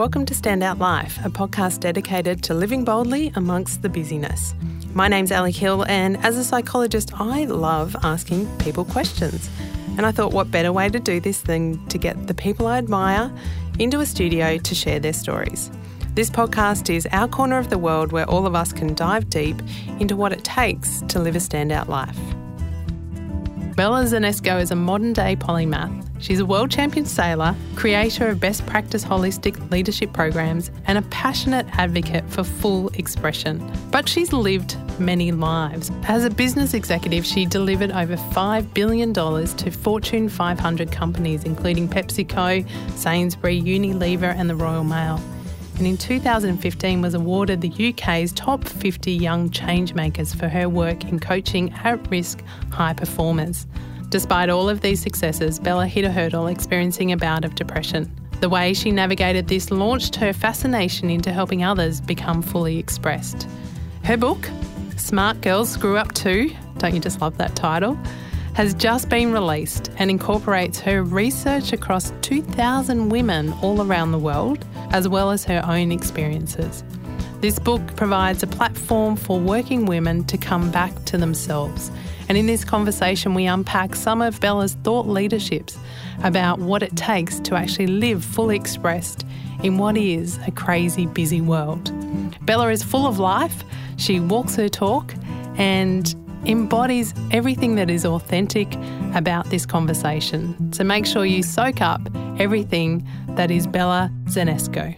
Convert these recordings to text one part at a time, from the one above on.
Welcome to Standout Life, a podcast dedicated to living boldly amongst the busyness. My name's Ali Hill, and as a psychologist, I love asking people questions. And I thought, what better way to do this than to get the people I admire into a studio to share their stories. This podcast is our corner of the world where all of us can dive deep into what it takes to live a standout life. Bella Zanesco is a modern day polymath. She's a world champion sailor, creator of best practice holistic leadership programs, and a passionate advocate for full expression. But she's lived many lives. As a business executive, she delivered over $5 billion to Fortune 500 companies, including PepsiCo, Sainsbury, Unilever, and the Royal Mail. And in 2015 was awarded the UK's top 50 young changemakers for her work in coaching at-risk high performers. Despite all of these successes, Bella hit a hurdle experiencing a bout of depression. The way she navigated this launched her fascination into helping others become fully expressed. Her book, Smart Girls Screw Up Too, don't you just love that title? Has just been released and incorporates her research across 2,000 women all around the world, as well as her own experiences. This book provides a platform for working women to come back to themselves and in this conversation, we unpack some of Bella's thought leaderships about what it takes to actually live fully expressed in what is a crazy, busy world. Bella is full of life, she walks her talk, and embodies everything that is authentic about this conversation. So make sure you soak up everything that is Bella Zanesco.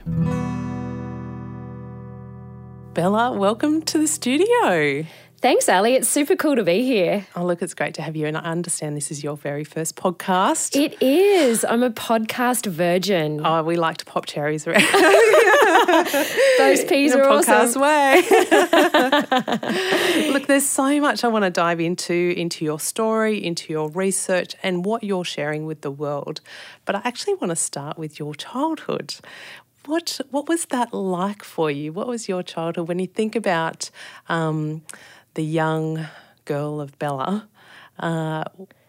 Bella, welcome to the studio. Thanks, Ali. It's super cool to be here. Oh, look, it's great to have you. And I understand this is your very first podcast. It is. I'm a podcast virgin. Oh, we like to pop cherries around. Those peas are podcast awesome. way. look, there's so much I want to dive into, into your story, into your research, and what you're sharing with the world. But I actually want to start with your childhood. What what was that like for you? What was your childhood when you think about um, the young girl of Bella, uh,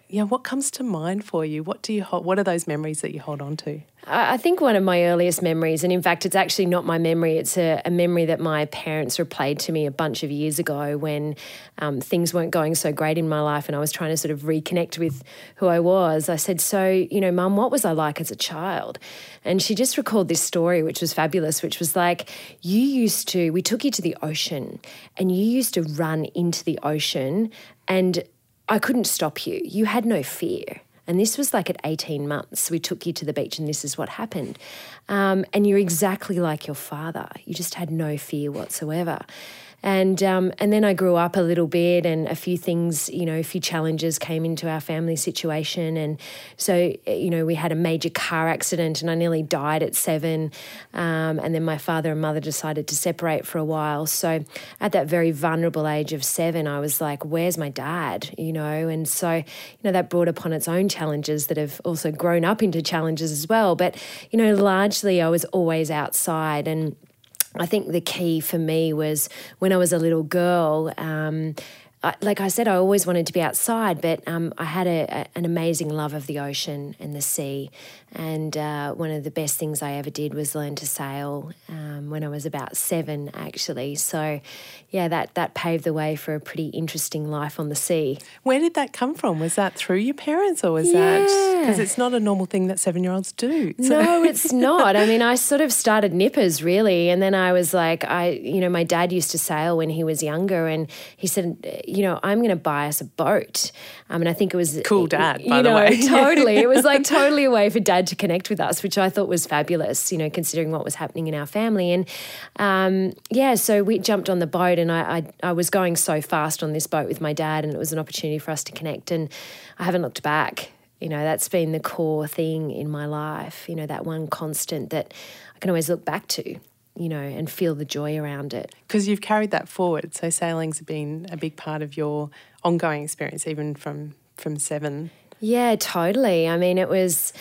yeah, what comes to mind for you? What do you hold, what are those memories that you hold on to? I think one of my earliest memories, and in fact, it's actually not my memory, it's a, a memory that my parents replayed to me a bunch of years ago when um, things weren't going so great in my life and I was trying to sort of reconnect with who I was. I said, So, you know, mum, what was I like as a child? And she just recalled this story, which was fabulous, which was like, You used to, we took you to the ocean and you used to run into the ocean and I couldn't stop you. You had no fear. And this was like at 18 months. We took you to the beach, and this is what happened. Um, and you're exactly like your father. You just had no fear whatsoever. And um, and then I grew up a little bit, and a few things, you know, a few challenges came into our family situation, and so you know we had a major car accident, and I nearly died at seven. Um, and then my father and mother decided to separate for a while. So at that very vulnerable age of seven, I was like, "Where's my dad?" You know, and so you know that brought upon its own challenges that have also grown up into challenges as well. But you know, largely I was always outside and I think the key for me was when I was a little girl. Um, I, like I said, I always wanted to be outside, but um, I had a, a, an amazing love of the ocean and the sea. And uh, one of the best things I ever did was learn to sail um, when I was about seven, actually. So, yeah, that, that paved the way for a pretty interesting life on the sea. Where did that come from? Was that through your parents or was yeah. that because it's not a normal thing that seven year olds do? So. No, it's not. I mean, I sort of started nippers really. And then I was like, I, you know, my dad used to sail when he was younger and he said, you know, I'm going to buy us a boat. Um, and I think it was cool dad, by know, the way. totally. It was like totally a way for dad to connect with us, which I thought was fabulous, you know, considering what was happening in our family. And um, yeah, so we jumped on the boat and I, I, I was going so fast on this boat with my dad and it was an opportunity for us to connect. And I haven't looked back. You know, that's been the core thing in my life, you know, that one constant that I can always look back to you know, and feel the joy around it. Because you've carried that forward. So sailing's been a big part of your ongoing experience, even from from seven. Yeah, totally. I mean, it was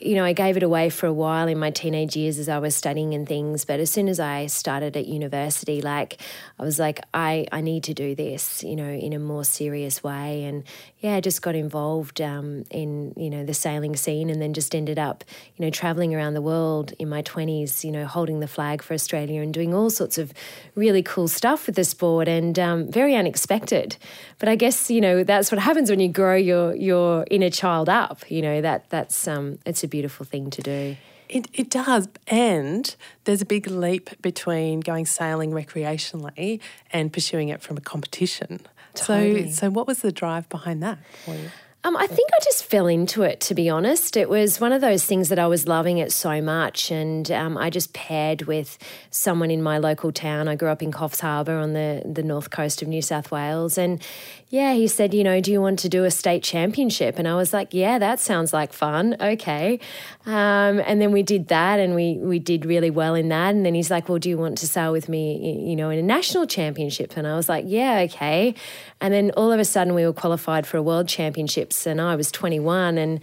you know, I gave it away for a while in my teenage years as I was studying and things. But as soon as I started at university, like I was like, I, I need to do this, you know, in a more serious way. And yeah, I just got involved um, in, you know, the sailing scene and then just ended up, you know, traveling around the world in my 20s, you know, holding the flag for Australia and doing all sorts of really cool stuff with the sport and um, very unexpected. But I guess, you know, that's what happens when you grow your, your inner child up, you know, that that's, um, it's a beautiful thing to do. It, it does. And there's a big leap between going sailing recreationally and pursuing it from a competition. Totally. So, so what was the drive behind that for you? Um, I think I just fell into it, to be honest. It was one of those things that I was loving it so much. And um, I just paired with someone in my local town. I grew up in Coffs Harbour on the, the north coast of New South Wales. And yeah, he said, you know, do you want to do a state championship? And I was like, yeah, that sounds like fun. Okay. Um, and then we did that and we, we did really well in that. And then he's like, well, do you want to sail with me, you know, in a national championship? And I was like, yeah, okay. And then all of a sudden we were qualified for a world championships and I was 21 and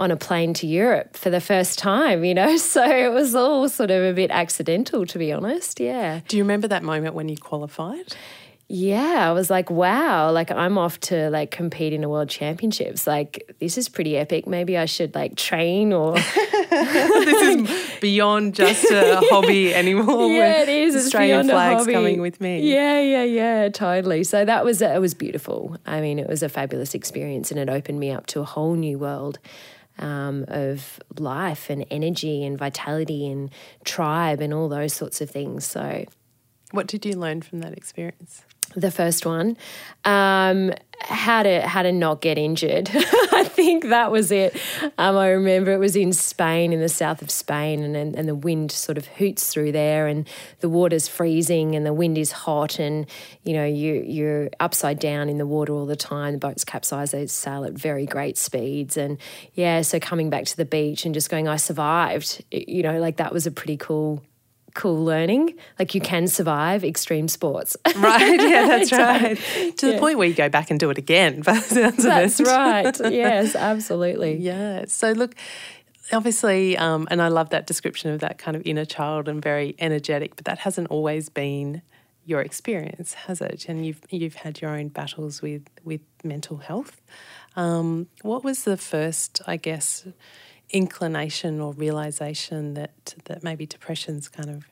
on a plane to Europe for the first time, you know. So it was all sort of a bit accidental, to be honest. Yeah. Do you remember that moment when you qualified? Yeah, I was like, wow, like I'm off to like compete in a world championships. Like this is pretty epic. Maybe I should like train or This is beyond just a hobby anymore. Yeah, it is. Australian it's flags coming with me. Yeah, yeah, yeah, totally. So that was it was beautiful. I mean, it was a fabulous experience and it opened me up to a whole new world. Um, of life and energy and vitality and tribe and all those sorts of things. So, what did you learn from that experience? The first one, um, how to how to not get injured. I think that was it. Um, I remember it was in Spain, in the south of Spain, and, and and the wind sort of hoots through there, and the water's freezing, and the wind is hot, and you know you you're upside down in the water all the time. The boats capsize; they sail at very great speeds, and yeah. So coming back to the beach and just going, I survived. You know, like that was a pretty cool cool learning. Like you can survive extreme sports. Right. Yeah, that's right. to the point where you go back and do it again. that's right. Yes, absolutely. Yeah. So look, obviously, um, and I love that description of that kind of inner child and very energetic, but that hasn't always been your experience, has it? And you've you've had your own battles with with mental health. Um, what was the first, I guess, inclination or realization that that maybe depression's kind of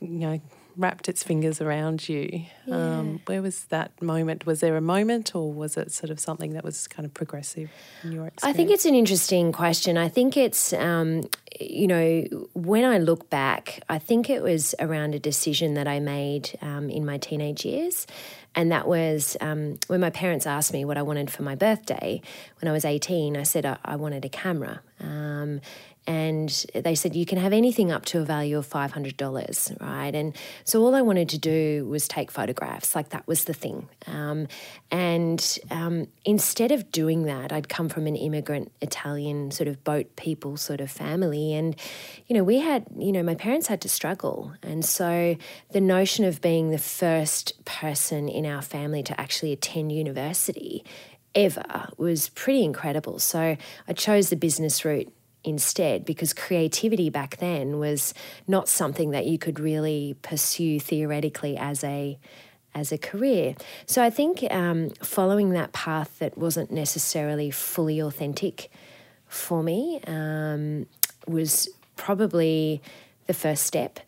you know wrapped its fingers around you. Yeah. Um, where was that moment? Was there a moment, or was it sort of something that was kind of progressive in your experience? I think it's an interesting question. I think it's, um, you know, when I look back, I think it was around a decision that I made um, in my teenage years. And that was um, when my parents asked me what I wanted for my birthday when I was 18. I said I, I wanted a camera. And they said you can have anything up to a value of $500 right? And so all i wanted to do was take photographs. Like that was the thing. Um, and um, instead of doing that i'd come from an immigrant italian sort of boat people sort of family. And you know we had you know my parents had to struggle. And so the notion of being the first person in our family to actually attend university ever was pretty incredible. So I chose the business route instead because creativity back then was not something that you could really pursue theoretically as a as a career. So I think um, following that path that wasn't necessarily fully authentic for me um, was probably the first step.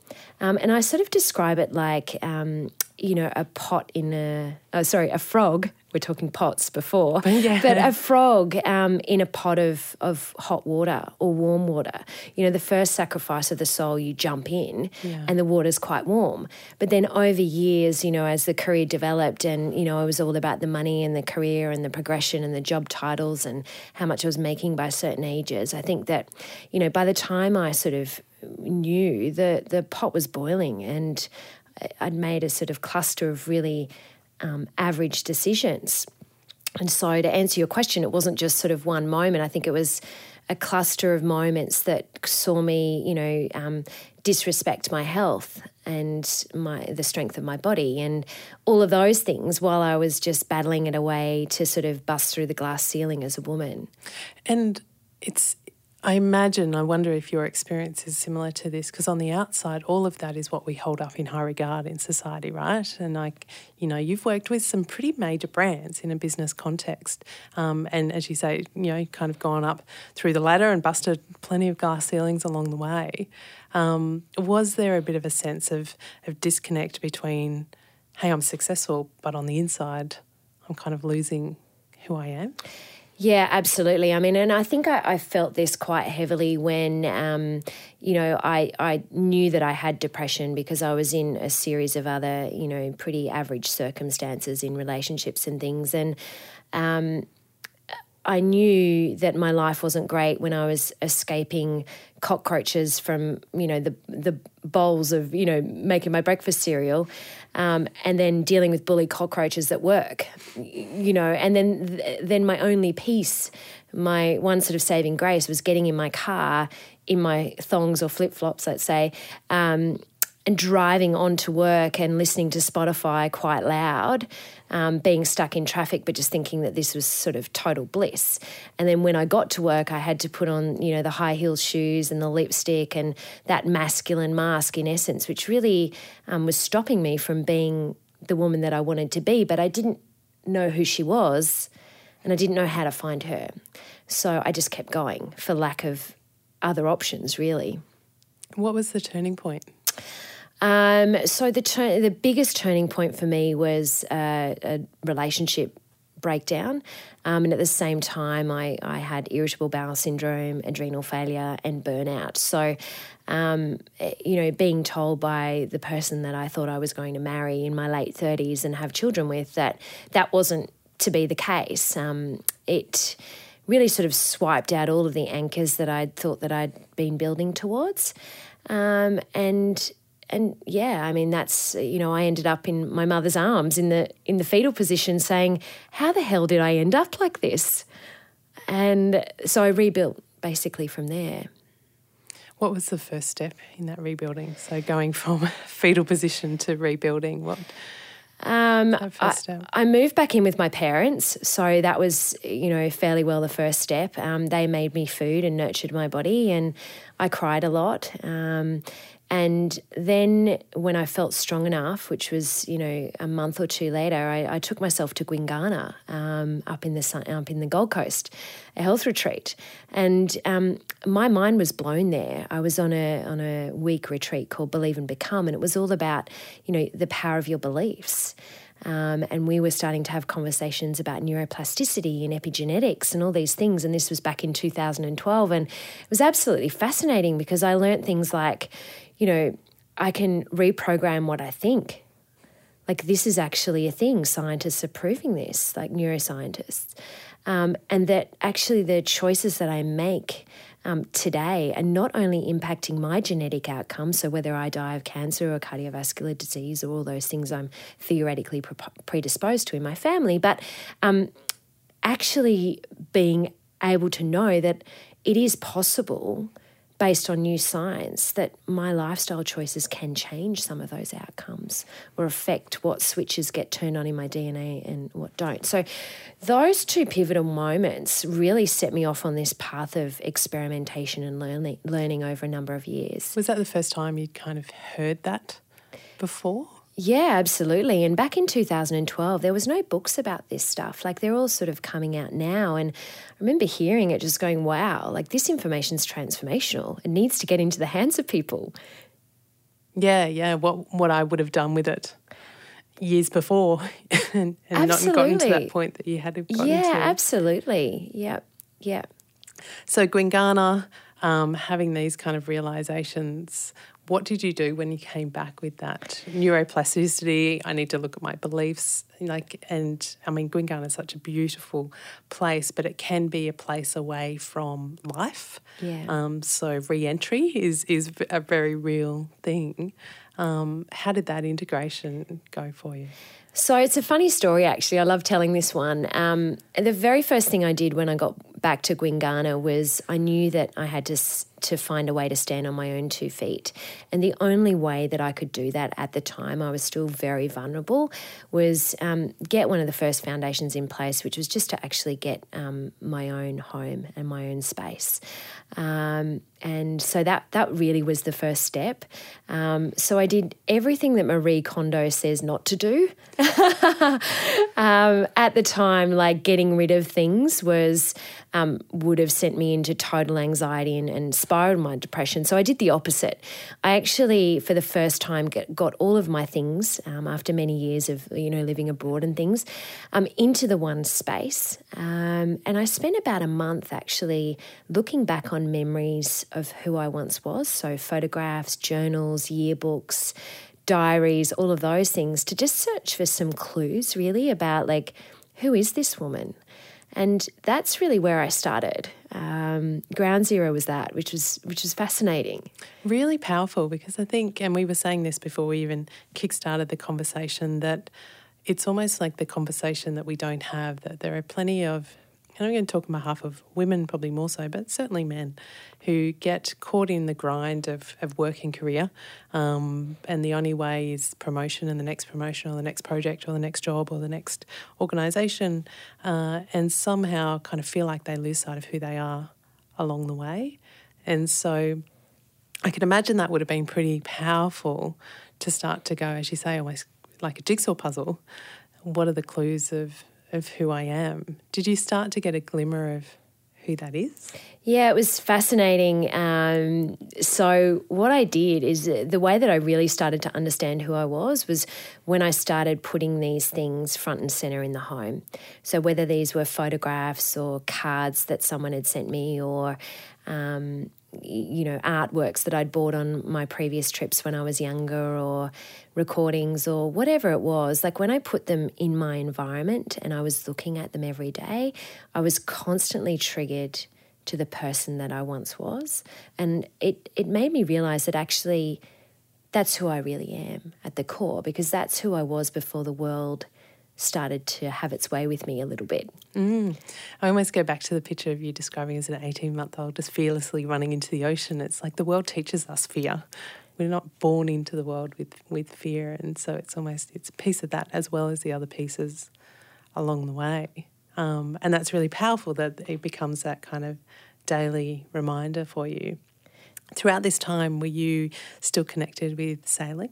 Um, and I sort of describe it like, um, you know, a pot in a, oh, sorry, a frog we're talking pots before, yeah. but a frog um, in a pot of, of hot water or warm water. You know, the first sacrifice of the soul, you jump in yeah. and the water's quite warm. But then over years, you know, as the career developed and, you know, it was all about the money and the career and the progression and the job titles and how much I was making by certain ages, I think that, you know, by the time I sort of knew, the, the pot was boiling and I'd made a sort of cluster of really um, average decisions. And so, to answer your question, it wasn't just sort of one moment. I think it was a cluster of moments that saw me, you know, um, disrespect my health and my the strength of my body and all of those things while I was just battling it away to sort of bust through the glass ceiling as a woman. And it's I imagine, I wonder if your experience is similar to this, because on the outside, all of that is what we hold up in high regard in society, right? And like, you know, you've worked with some pretty major brands in a business context. Um, and as you say, you know, kind of gone up through the ladder and busted plenty of glass ceilings along the way. Um, was there a bit of a sense of, of disconnect between, hey, I'm successful, but on the inside, I'm kind of losing who I am? Yeah, absolutely. I mean, and I think I, I felt this quite heavily when, um, you know, I, I knew that I had depression because I was in a series of other, you know, pretty average circumstances in relationships and things. And um, I knew that my life wasn't great when I was escaping cockroaches from you know the the bowls of you know making my breakfast cereal, um, and then dealing with bully cockroaches at work, you know, and then then my only peace, my one sort of saving grace was getting in my car in my thongs or flip flops, let's say. Um, and driving on to work and listening to Spotify quite loud, um, being stuck in traffic, but just thinking that this was sort of total bliss. And then when I got to work, I had to put on, you know, the high heel shoes and the lipstick and that masculine mask, in essence, which really um, was stopping me from being the woman that I wanted to be. But I didn't know who she was and I didn't know how to find her. So I just kept going for lack of other options, really. What was the turning point? Um, so the the biggest turning point for me was uh, a relationship breakdown. Um, and at the same time, I, I had irritable bowel syndrome, adrenal failure, and burnout. So, um, you know, being told by the person that I thought I was going to marry in my late 30s and have children with that that wasn't to be the case, um, it really sort of swiped out all of the anchors that I'd thought that I'd been building towards. Um, and and yeah, I mean that's you know I ended up in my mother's arms in the in the fetal position, saying, "How the hell did I end up like this?" And so I rebuilt basically from there. What was the first step in that rebuilding? So going from fetal position to rebuilding, what? Um, I, I, moved back in with my parents, so that was, you know, fairly well the first step. Um, they made me food and nurtured my body, and I cried a lot. Um, and then when I felt strong enough, which was you know a month or two later, I, I took myself to Gwinganna um, up in the up in the Gold Coast, a health retreat, and um, my mind was blown there. I was on a on a week retreat called Believe and Become, and it was all about you know the power of your beliefs. Um, and we were starting to have conversations about neuroplasticity and epigenetics and all these things. And this was back in 2012. And it was absolutely fascinating because I learned things like, you know, I can reprogram what I think. Like, this is actually a thing. Scientists are proving this, like neuroscientists. Um, and that actually the choices that I make um, today are not only impacting my genetic outcome, so whether I die of cancer or cardiovascular disease or all those things I'm theoretically predisposed to in my family, but um, actually being able to know that it is possible based on new science that my lifestyle choices can change some of those outcomes or affect what switches get turned on in my DNA and what don't. So, those two pivotal moments really set me off on this path of experimentation and learning, learning over a number of years. Was that the first time you'd kind of heard that before? Yeah, absolutely. And back in 2012, there was no books about this stuff. Like they're all sort of coming out now. And I remember hearing it just going, wow, like this information's transformational. It needs to get into the hands of people. Yeah, yeah. What what I would have done with it years before and, and not gotten to that point that you had gotten yeah, to. Yeah, absolutely. Yeah, yeah. So Gwinganna, um, having these kind of realizations, what did you do when you came back with that neuroplasticity? I need to look at my beliefs, like, and I mean, Gwinganna is such a beautiful place, but it can be a place away from life. Yeah. Um, so re-entry is is a very real thing. Um, how did that integration go for you? So it's a funny story, actually. I love telling this one. Um, the very first thing I did when I got back to Gwinganna was I knew that I had to to find a way to stand on my own two feet. And the only way that I could do that at the time, I was still very vulnerable, was um, get one of the first foundations in place, which was just to actually get um, my own home and my own space. Um, and so that that really was the first step. Um, so I did everything that Marie Kondo says not to do. um, at the time, like getting rid of things was um, would have sent me into total anxiety and, and spiraled my depression. So I did the opposite. I actually, for the first time, get, got all of my things um, after many years of you know living abroad and things um, into the one space, um, and I spent about a month actually looking back on memories of who I once was. So photographs, journals, yearbooks diaries, all of those things to just search for some clues really about like who is this woman? And that's really where I started. Um, ground zero was that, which was which was fascinating. Really powerful because I think, and we were saying this before we even kick-started the conversation, that it's almost like the conversation that we don't have. That there are plenty of and I'm going to talk on behalf of women probably more so, but certainly men who get caught in the grind of, of work and career. Um, and the only way is promotion and the next promotion or the next project or the next job or the next organisation. Uh, and somehow kind of feel like they lose sight of who they are along the way. And so I can imagine that would have been pretty powerful to start to go, as you say, almost like a jigsaw puzzle. What are the clues of of who I am. Did you start to get a glimmer of who that is? Yeah, it was fascinating. Um, so, what I did is the way that I really started to understand who I was was when I started putting these things front and center in the home. So, whether these were photographs or cards that someone had sent me or um, you know, artworks that I'd bought on my previous trips when I was younger, or recordings, or whatever it was. Like when I put them in my environment and I was looking at them every day, I was constantly triggered to the person that I once was. And it, it made me realize that actually that's who I really am at the core, because that's who I was before the world started to have its way with me a little bit. Mm. I almost go back to the picture of you describing as an 18 month old just fearlessly running into the ocean. It's like the world teaches us fear. We're not born into the world with, with fear. And so it's almost, it's a piece of that as well as the other pieces along the way. Um, and that's really powerful that it becomes that kind of daily reminder for you. Throughout this time, were you still connected with sailing?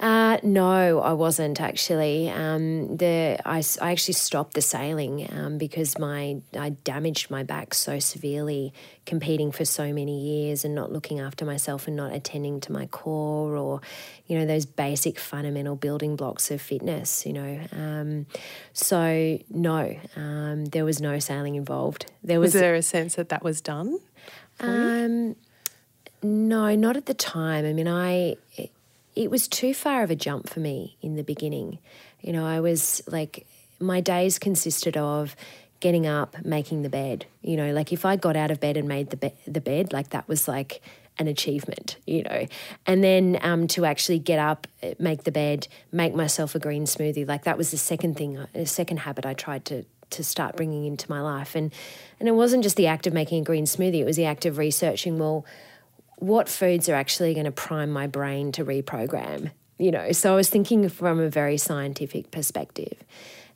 Uh, no, I wasn't actually. Um, the I, I actually stopped the sailing um, because my I damaged my back so severely competing for so many years and not looking after myself and not attending to my core or you know those basic fundamental building blocks of fitness. You know, um, so no, um, there was no sailing involved. There was, was there a sense that that was done? Um, no, not at the time. I mean, I it was too far of a jump for me in the beginning. You know, I was like, my days consisted of getting up, making the bed. You know, like if I got out of bed and made the, be- the bed, like that was like an achievement, you know. And then um, to actually get up, make the bed, make myself a green smoothie, like that was the second thing, the second habit I tried to to start bringing into my life. And and it wasn't just the act of making a green smoothie; it was the act of researching. Well, what foods are actually going to prime my brain to reprogram you know? So i was thinking from a very scientific perspective.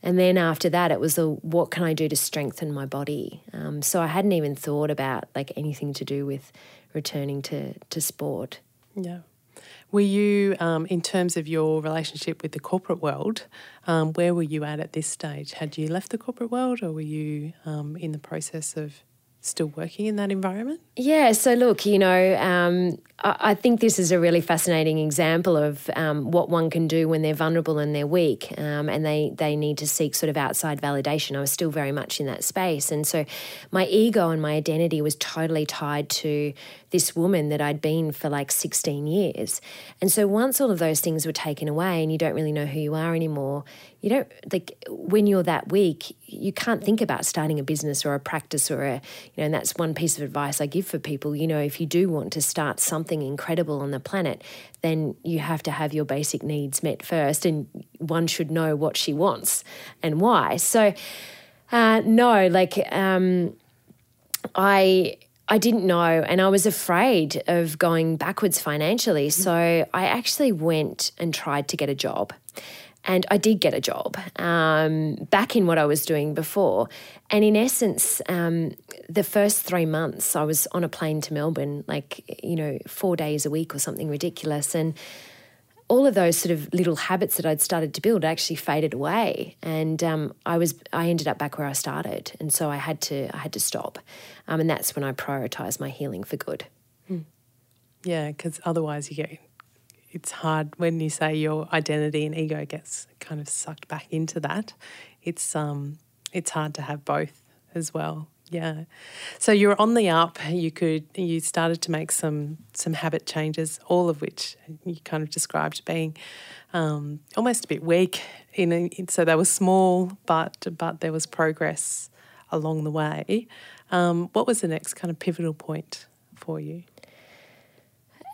And then after that it was a what can i do to strengthen my body? Um, so i hadn't even thought about like anything to do with returning to to sport. Yeah. Were you um, in terms of your relationship with the corporate world um, where were you at at this stage? Had you left the corporate world or were you um, in the process of still working in that environment? Yeah, so look, you know, um, I, I, think this is a really fascinating example of um, what one can do when they're vulnerable and they're weak um, and they, they need to seek sort of outside validation. I was still very much in that space. And so my ego and my identity was totally tied to this woman that I'd been for like 16 years. And so once all of those things were taken away and you don't really know who you are anymore, you don't like when you're that weak, you can't think about starting a business or a practice or a, you know, and that's one piece of advice I give for people. You know, if you do want to start something incredible on the planet, then you have to have your basic needs met first. And one should know what she wants and why. So, uh, no, like, um, I I didn't know, and I was afraid of going backwards financially. So I actually went and tried to get a job. And I did get a job um, back in what I was doing before. And in essence, um, the first three months, I was on a plane to Melbourne, like, you know, four days a week or something ridiculous. And all of those sort of little habits that I'd started to build actually faded away, and um, I was I ended up back where I started, and so I had to I had to stop, um, and that's when I prioritised my healing for good. Hmm. Yeah, because otherwise you get it's hard when you say your identity and ego gets kind of sucked back into that. It's um it's hard to have both as well. Yeah. So you're on the up. You could you started to make some some habit changes, all of which you kind of described being um, almost a bit weak. In, a, so they were small, but but there was progress along the way. Um, what was the next kind of pivotal point for you?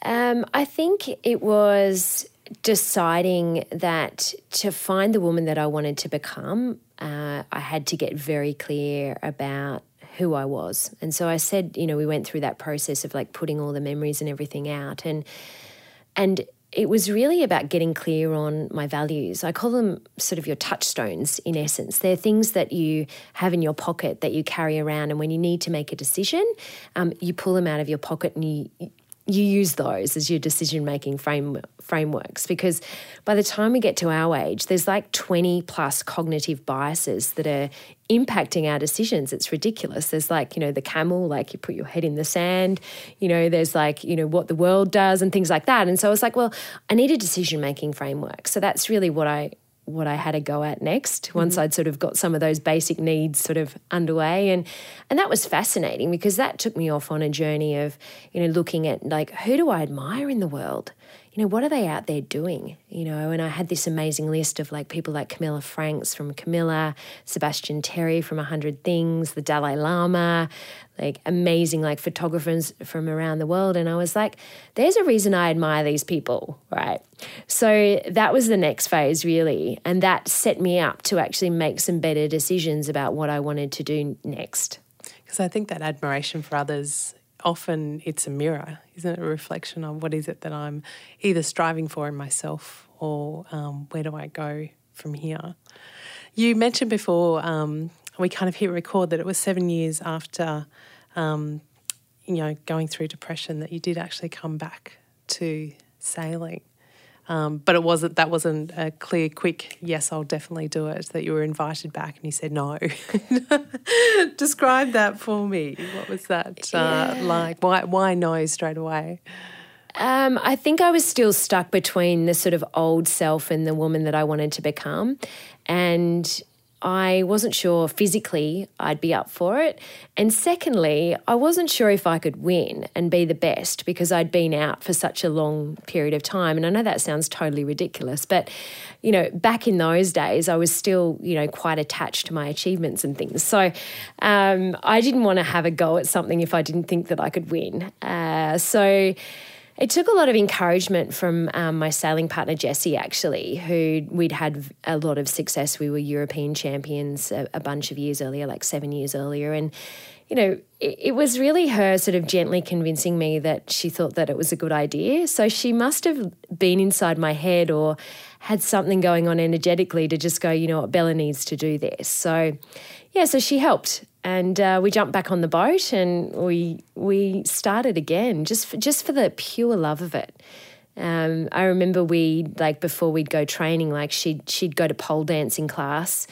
Um, I think it was deciding that to find the woman that I wanted to become, uh, I had to get very clear about who I was. And so I said, you know, we went through that process of like putting all the memories and everything out and and it was really about getting clear on my values. I call them sort of your touchstones in essence. They're things that you have in your pocket that you carry around, and when you need to make a decision, um, you pull them out of your pocket and you you use those as your decision making frame, frameworks because by the time we get to our age, there's like 20 plus cognitive biases that are impacting our decisions. It's ridiculous. There's like, you know, the camel, like you put your head in the sand, you know, there's like, you know, what the world does and things like that. And so I was like, well, I need a decision making framework. So that's really what I what I had to go at next once mm-hmm. I'd sort of got some of those basic needs sort of underway and and that was fascinating because that took me off on a journey of you know looking at like who do I admire in the world know, what are they out there doing? You know, and I had this amazing list of like people like Camilla Franks from Camilla, Sebastian Terry from 100 Things, the Dalai Lama, like amazing like photographers from around the world. And I was like, there's a reason I admire these people, right? So that was the next phase, really. And that set me up to actually make some better decisions about what I wanted to do next. Because I think that admiration for others often it's a mirror, isn't it? A reflection of what is it that I'm either striving for in myself or um, where do I go from here? You mentioned before um, we kind of hit record that it was seven years after, um, you know, going through depression that you did actually come back to sailing. Um, but it wasn't that wasn't a clear, quick yes, I'll definitely do it. That you were invited back and you said no. Describe that for me. What was that uh, yeah. like? Why why no straight away? Um, I think I was still stuck between the sort of old self and the woman that I wanted to become. And I wasn't sure physically I'd be up for it. And secondly, I wasn't sure if I could win and be the best because I'd been out for such a long period of time. And I know that sounds totally ridiculous, but you know, back in those days, I was still, you know, quite attached to my achievements and things. So um, I didn't want to have a go at something if I didn't think that I could win. Uh, so it took a lot of encouragement from um, my sailing partner Jesse, actually, who we'd had a lot of success. We were European champions a, a bunch of years earlier, like seven years earlier, and you know, it, it, was really her sort of gently convincing me that she thought that it was a good idea. So she must have been inside my head or had something going on energetically to just go, you know what, Bella needs to do this. So, yeah, so she helped and uh, we jumped back on the boat and we we started again just for, just for the pure love of it. Um, I remember we like before we'd go training, like she'd she'd go to pole dancing class,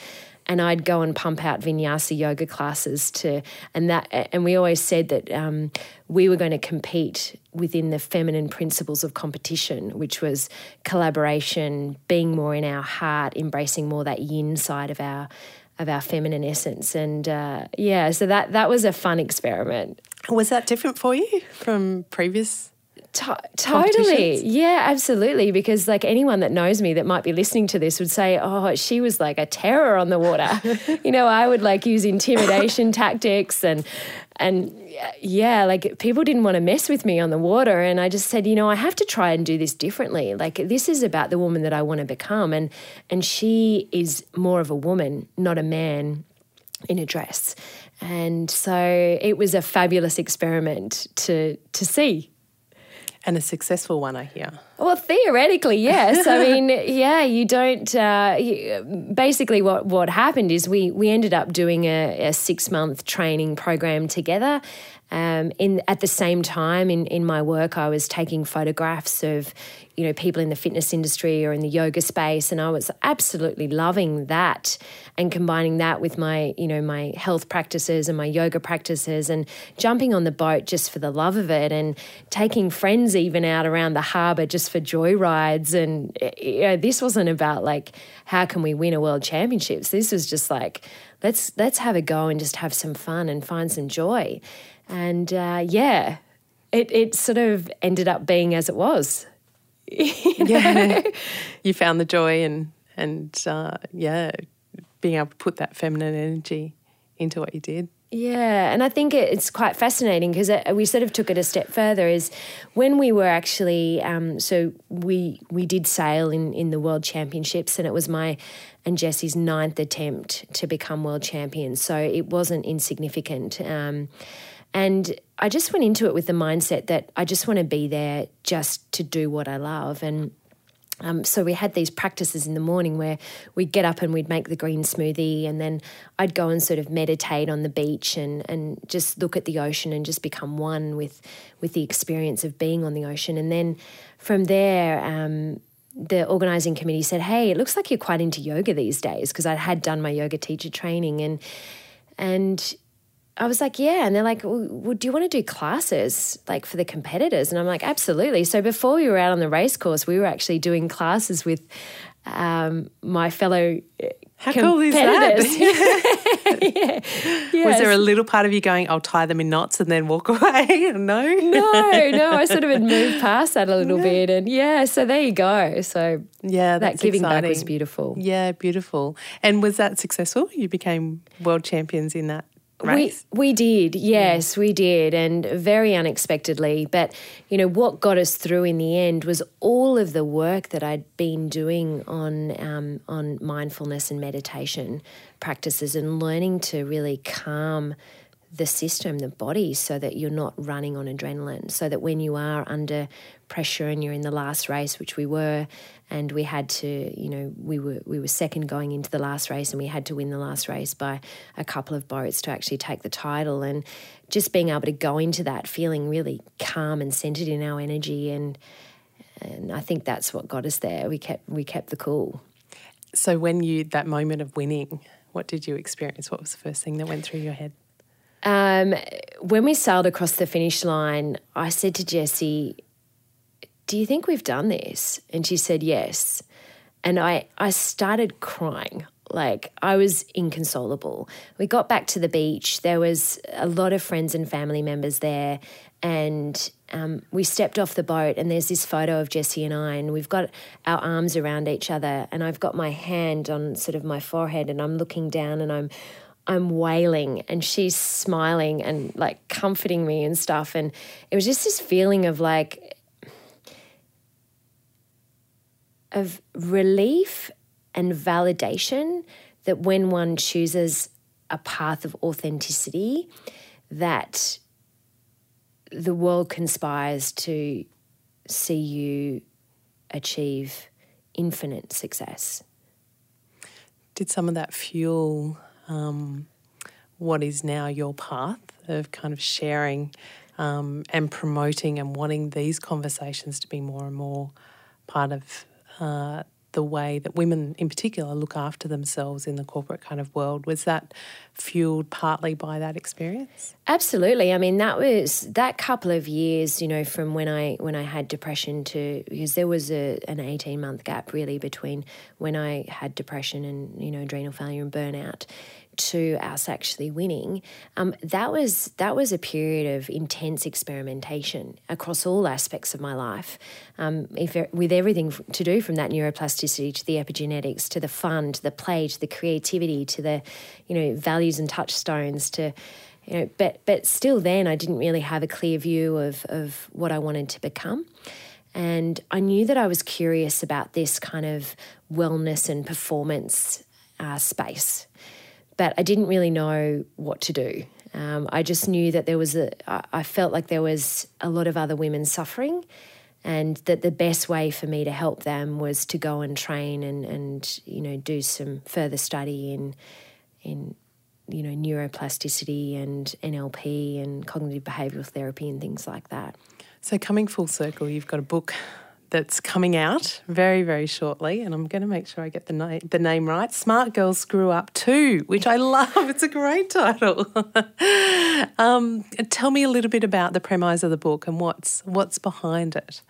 and I'd go and pump out vinyasa yoga classes to, and that and we always said that um, we were going to compete within the feminine principles of competition, which was collaboration, being more in our heart, embracing more that yin side of our of our feminine essence. And uh, yeah, so that that was a fun experiment. Was that different for you from previous? To- totally. Yeah, absolutely. Because, like, anyone that knows me that might be listening to this would say, Oh, she was like a terror on the water. you know, I would like use intimidation tactics and, and yeah, like people didn't want to mess with me on the water. And I just said, you know, I have to try and do this differently. Like this is about the woman that I want to become. And and she is more of a woman, not a man in a dress. And so it was a fabulous experiment to to see. And a successful one, I hear. Well, theoretically, yes. I mean, yeah, you don't. Uh, you, basically, what what happened is we we ended up doing a, a six month training program together, um, in at the same time, in in my work, I was taking photographs of, you know, people in the fitness industry or in the yoga space, and I was absolutely loving that, and combining that with my, you know, my health practices and my yoga practices, and jumping on the boat just for the love of it, and taking friends even out around the harbour just for joy rides, and you know, this wasn't about like how can we win a world championships. This was just like let's let's have a go and just have some fun and find some joy. And uh, yeah, it, it sort of ended up being as it was. you know? Yeah, you found the joy and and uh, yeah, being able to put that feminine energy into what you did. Yeah, and I think it's quite fascinating because we sort of took it a step further. Is when we were actually um, so we we did sail in in the World Championships, and it was my and Jesse's ninth attempt to become world champion. So it wasn't insignificant. Um, and I just went into it with the mindset that I just want to be there just to do what I love. And um, so we had these practices in the morning where we'd get up and we'd make the green smoothie, and then I'd go and sort of meditate on the beach and and just look at the ocean and just become one with with the experience of being on the ocean. And then from there, um, the organizing committee said, "Hey, it looks like you're quite into yoga these days," because I had done my yoga teacher training and and I was like, yeah. And they're like, well, do you want to do classes like for the competitors? And I'm like, absolutely. So before we were out on the race course, we were actually doing classes with um, my fellow uh, how cool is that? yeah. Was there a little part of you going, I'll tie them in knots and then walk away? no? No, no. I sort of had moved past that a little yeah. bit. And yeah, so there you go. So yeah, that giving exciting. back was beautiful. Yeah, beautiful. And was that successful? You became world champions in that race? We, we did, yes, we did, and very unexpectedly. But, you know, what got us through in the end was all of the work that I'd been doing on, um, on mindfulness and meditation practices and learning to really calm the system, the body, so that you're not running on adrenaline. So that when you are under pressure and you're in the last race, which we were, and we had to, you know, we were we were second going into the last race, and we had to win the last race by a couple of boats to actually take the title. And just being able to go into that feeling really calm and centered in our energy, and and I think that's what got us there. We kept we kept the cool. So when you that moment of winning, what did you experience? What was the first thing that went through your head? Um, when we sailed across the finish line, I said to Jesse, do you think we've done this? And she said, Yes. And I, I started crying. Like I was inconsolable. We got back to the beach. There was a lot of friends and family members there. And um, we stepped off the boat, and there's this photo of Jesse and I, and we've got our arms around each other, and I've got my hand on sort of my forehead, and I'm looking down, and I'm I'm wailing and she's smiling and like comforting me and stuff. And it was just this feeling of like of relief and validation that when one chooses a path of authenticity, that the world conspires to see you achieve infinite success. Did some of that fuel um, what is now your path of kind of sharing um, and promoting and wanting these conversations to be more and more part of uh, the way that women in particular look after themselves in the corporate kind of world. Was that fueled partly by that experience? Absolutely. I mean, that was that couple of years, you know, from when I when I had depression to because there was a, an 18 month gap really between when I had depression and, you know, adrenal failure and burnout to us actually winning, um, that was that was a period of intense experimentation across all aspects of my life. Um, if, with everything to do from that neuroplasticity to the epigenetics to the fun to the play to the creativity to the you know values and touchstones to you know, but but still, then I didn't really have a clear view of of what I wanted to become. And I knew that I was curious about this kind of wellness and performance uh, space but I didn't really know what to do. Um, I just knew that there was a, I felt like there was a lot of other women suffering, and that the best way for me to help them was to go and train and, and you know, do some further study in, in you know, neuroplasticity and NLP and cognitive behavioural therapy and things like that. So, coming full circle, you've got a book that's coming out very, very shortly, and I'm going to make sure I get the, na- the name right. Smart Girls Screw Up Too, which I love. It's a great title. um, tell me a little bit about the premise of the book and what's what's behind it.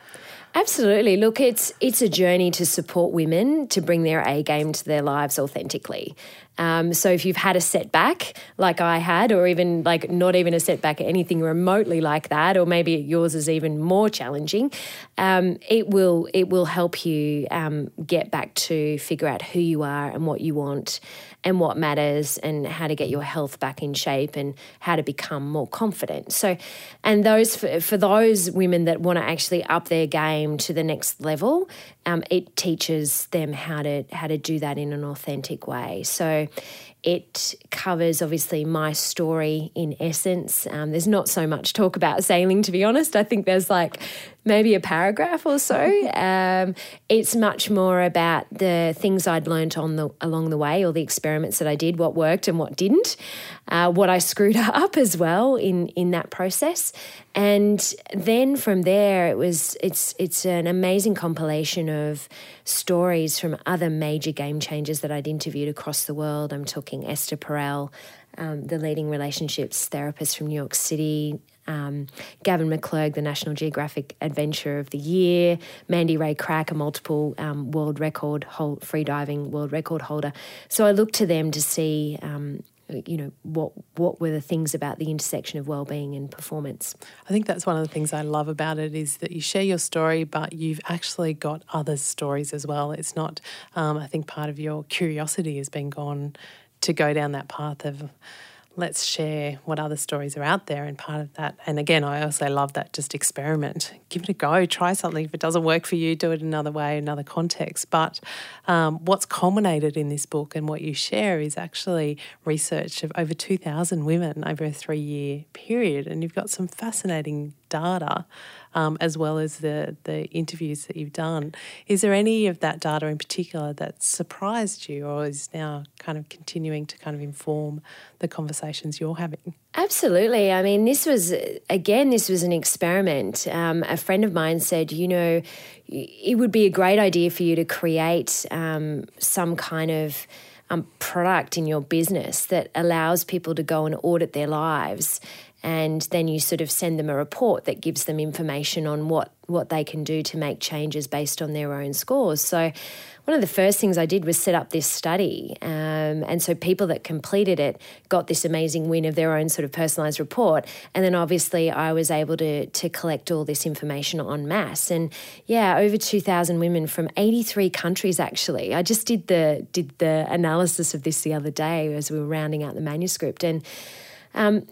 Absolutely. Look, it's it's a journey to support women to bring their A game to their lives authentically. Um, so if you've had a setback like I had, or even like not even a setback, anything remotely like that, or maybe yours is even more challenging, um, it will it will help you um, get back to figure out who you are and what you want and what matters and how to get your health back in shape and how to become more confident. So, and those for, for those women that want to actually up their game to the next level, um, it teaches them how to how to do that in an authentic way. So it covers obviously my story in essence. Um, there's not so much talk about sailing, to be honest. I think there's like maybe a paragraph or so. Um, it's much more about the things I'd learnt on the along the way, or the experiments that I did, what worked and what didn't, uh, what I screwed up as well in in that process, and then from there it was it's it's an amazing compilation of stories from other major game changers that I'd interviewed across the world. I'm talking Esther Perel, um, the leading relationships therapist from New York City, um, Gavin McClurg, the National Geographic Adventure of the Year, Mandy Ray Krach, a multiple um, world record hold, free diving world record holder. So I looked to them to see um, you know what what were the things about the intersection of well-being and performance. I think that's one of the things i love about it is that you share your story but you've actually got others stories as well. It's not um, i think part of your curiosity has been gone to go down that path of let's share what other stories are out there and part of that. And again i also love that just experiment. Give it a go. Try something. If it doesn't work for you do it another way another context. But um, what's culminated in this book and what you share is actually research of over 2000 women over a three year period. And you've got some fascinating data um, as well as the, the interviews that you've done. Is there any of that data in particular that surprised you or is now kind of continuing to kind of inform the conversations you're having? Absolutely. I mean, this was, again, this was an experiment. Um, a friend of mine said, you know, it would be a great idea for you to create um, some kind of um, product in your business that allows people to go and audit their lives and then you sort of send them a report that gives them information on what what they can do to make changes based on their own scores. So one of the first things I did was set up this study. Um, and so people that completed it got this amazing win of their own sort of personalized report. And then obviously I was able to, to collect all this information en masse. And yeah, over 2,000 women from 83 countries actually. I just did the, did the analysis of this the other day as we were rounding out the manuscript. And um,